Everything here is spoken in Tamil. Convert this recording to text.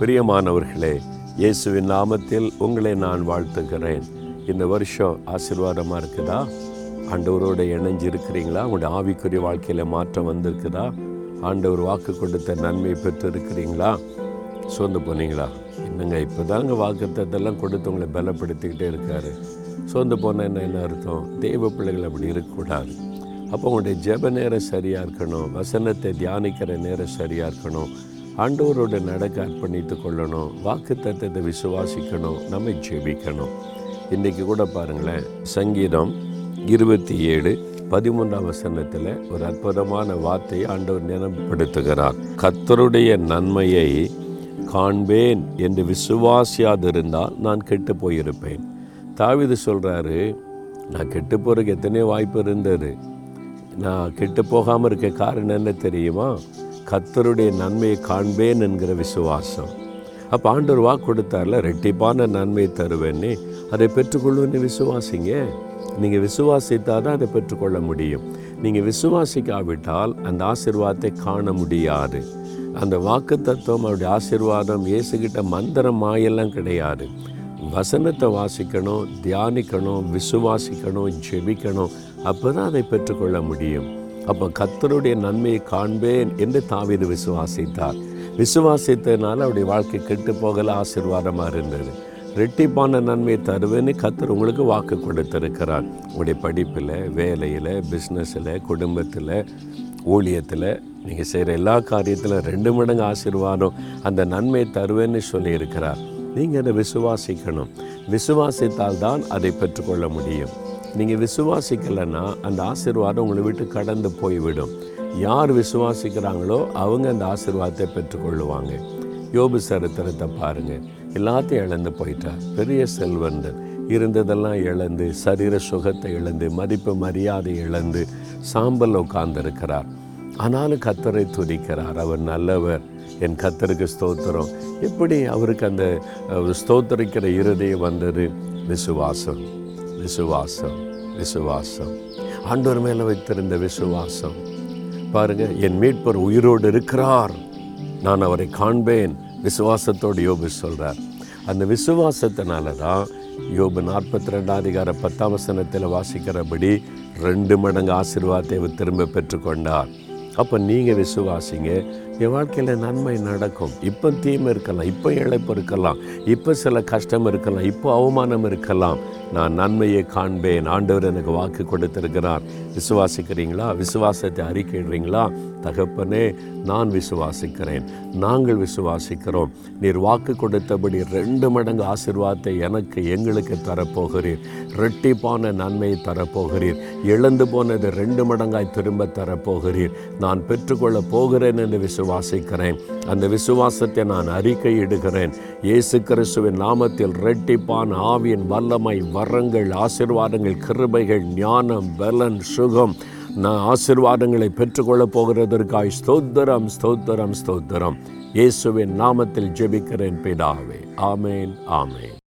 பிரியமானவர்களே இயேசுவின் நாமத்தில் உங்களை நான் வாழ்த்துகிறேன். இந்த வருஷம் ஆசீர்வாதமாக இருக்குதா? ஆண்டவரோடு இணைஞ்சு இருக்கிறீங்களா உங்களுடைய ஆவிக்குரிய வாழ்க்கையில் மாற்றம் வந்திருக்குதா? ஆண்டவர் வாக்கு கொடுத்த நன்மை பெற்று இருக்கிறீங்களா சோர்ந்து போனீங்களா? என்னங்க இப்போ தாங்க வாக்குத்தத்தெல்லாம் கொடுத்து உங்களை பலப்படுத்திக்கிட்டே இருக்காரு. சோர்ந்து போனால் என்ன என்ன அர்த்தம்? தெய்வ பிள்ளைகள் அப்படி இருக்கக்கூடாது. அப்போ உங்களுடைய ஜெப நேரம் சரியாக இருக்கணும். வசனத்தை தியானிக்கிற நேரம் சரியாக இருக்கணும். ஆண்டவரோட நடக்க அர்ப்பணித்து கொள்ளணும் வாக்கு தத்துவத்தை விசுவாசிக்கணும் நம்ம ஜெபிக்கணும். இன்றைக்கி கூட பாருங்களேன் சங்கீதம் இருபத்தி ஏழு பதிமூன்றாம் வசனத்தில் ஒரு அற்புதமான வார்த்தையை ஆண்டவர் நினைப்படுத்துகிறார் கத்தருடைய நன்மையை காண்பேன் என்று விசுவாசியாதிருந்தால் நான் கெட்டு போயிருப்பேன். தாவிது சொல்கிறாரு நான் கெட்டு போகிறதுக்கு எத்தனையோ வாய்ப்பு இருந்தது. நான் கெட்டு போகாமல் இருக்க காரணம் என்ன தெரியுமா? கத்தருடைய நன்மையை காண்பேன் என்கிற விசுவாசம். அப்போ ஆண்டவர் வாக்கு கொடுத்தார்ல ரெட்டிப்பான நன்மையை தருவேன்னு. அதை பெற்றுக்கொள்ளுன்னு விசுவாசிங்க. நீங்கள் விசுவாசித்தால் தான் அதை பெற்றுக்கொள்ள முடியும். நீங்கள் விசுவாசிக்காவிட்டால் அந்த ஆசிர்வாதத்தை காண முடியாது. அந்த வாக்கு தத்துவம் அவருடைய ஆசிர்வாதம் இயேசுகிட்ட மந்திரம் மாயெல்லாம் கிடையாது. வசனத்தை வாசிக்கணும் தியானிக்கணும் விசுவாசிக்கணும் ஜெபிக்கணும் அப்போ தான் அதை பெற்றுக்கொள்ள முடியும். அப்போ கத்தருடைய நன்மையை காண்பேன் என்று தாவீது விசுவாசித்தார். விசுவாசித்ததுனால அவருடைய வாழ்க்கை கெட்டு போகல ஆசீர்வாதமாக இருந்தது. ரெட்டிப்பான நன்மையை தருவேன்னு கத்தர் உங்களுக்கு வாக்கு கொடுத்திருக்கிறார். உங்களுடைய படிப்பில் வேலையில் பிஸ்னஸில் குடும்பத்தில் ஊழியத்தில் நீங்கள் செய்கிற எல்லா காரியத்திலும் ரெண்டு மடங்கு ஆசீர்வாதம் அந்த நன்மையை தருவேன்னு சொல்லியிருக்கிறார். நீங்கள் அதை விசுவாசிக்கணும். விசுவாசித்தால் தான் அதை பெற்றுக்கொள்ள முடியும். நீங்கள் விசுவாசிக்கலைன்னா அந்த ஆசீர்வாதம் உங்களை விட்டு கடந்து போய்விடும். யார் விசுவாசிக்கிறாங்களோ அவங்க அந்த ஆசீர்வாதத்தை பெற்றுக்கொள்ளுவாங்க. யோபு சரித்திரத்தை பாருங்கள் எல்லாத்தையும் இழந்து போயிட்டார். பெரிய செல்வந்தன் இருந்ததெல்லாம் இழந்து சரீர சுகத்தை இழந்து மதிப்பு மரியாதை இழந்து சாம்பல் உட்கார்ந்திருக்கிறார். ஆனாலும் கத்தரை துதிக்கிறார். அவர் நல்லவர். என் கத்தருக்கு ஸ்தோத்திரம். எப்படி அவருக்கு அந்த அஹ், ஸ்தோத்தரிக்கிற இருதயம் வந்தது? விசுவாசம். விசுவாசம் விசுவாசம். ஆண்டவர் மேலே வைத்திருந்த விசுவாசம். பாருங்கள் என் மீட்பர் உயிரோடு இருக்கிறார். நான் அவரை காண்பேன். விசுவாசத்தோடு யோபு சொல்கிறார் அந்த விசுவாசத்தினால தான் யோபு நாற்பத்தி ரெண்டாம் அதிகார பத்தாம் வசனத்தில் வாசிக்கிறபடி ரெண்டு மடங்கு ஆசீர்வாதத்தை திரும்ப பெற்றுக்கொண்டார். அப்போ நீங்கள் விசுவாசிங்க என் வாழ்க்கையில் நன்மை நடக்கும். இப்போ தீமை இருக்கலாம் இப்போ இழைப்பு இருக்கலாம் இப்போ சில கஷ்டம் இருக்கலாம் இப்போ அவமானம் இருக்கலாம். நான் நன்மையை காண்பேன். ஆண்டவர் எனக்கு வாக்கு கொடுத்திருக்கிறார். விசுவாசிக்கிறீங்களா? விசுவாசத்தை அறிக்கையிடுறீங்களா? தகப்பனே நான் விசுவாசிக்கிறேன். நாங்கள் விசுவாசிக்கிறோம். நீர் வாக்கு கொடுத்தபடி ரெண்டு மடங்கு ஆசிர்வாதத்தை எனக்கு எங்களுக்கு தரப்போகிறீர். ரெட்டிப்பான நன்மையை தரப்போகிறீர். இழந்து போனதை ரெண்டு மடங்காய் திரும்ப தரப்போகிறீர். நான் பெற்றுக்கொள்ள போகிறேன் என்று விசுவாசிக்கிறேன். அந்த விசுவாசத்தை நான் அறிக்கையிடுகிறேன். இயேசு கிறிஸ்துவின் நாமத்தில் ரெட்டிப்பான ஆவியின் வல்லமை வரங்கள் ஆசிர்வாதங்கள் கிருபைகள் ஞானம் பலன் சுகம். நான் ஆசிர்வாதங்களை பெற்றுக்கொள்ளப் போகிறதற்காய் ஸ்தோத்திரம் ஸ்தோத்திரம் ஸ்தோத்திரம். இயேசுவின் நாமத்தில் ஜெபிக்கிறேன் பிதாவே. ஆமேன் ஆமேன்.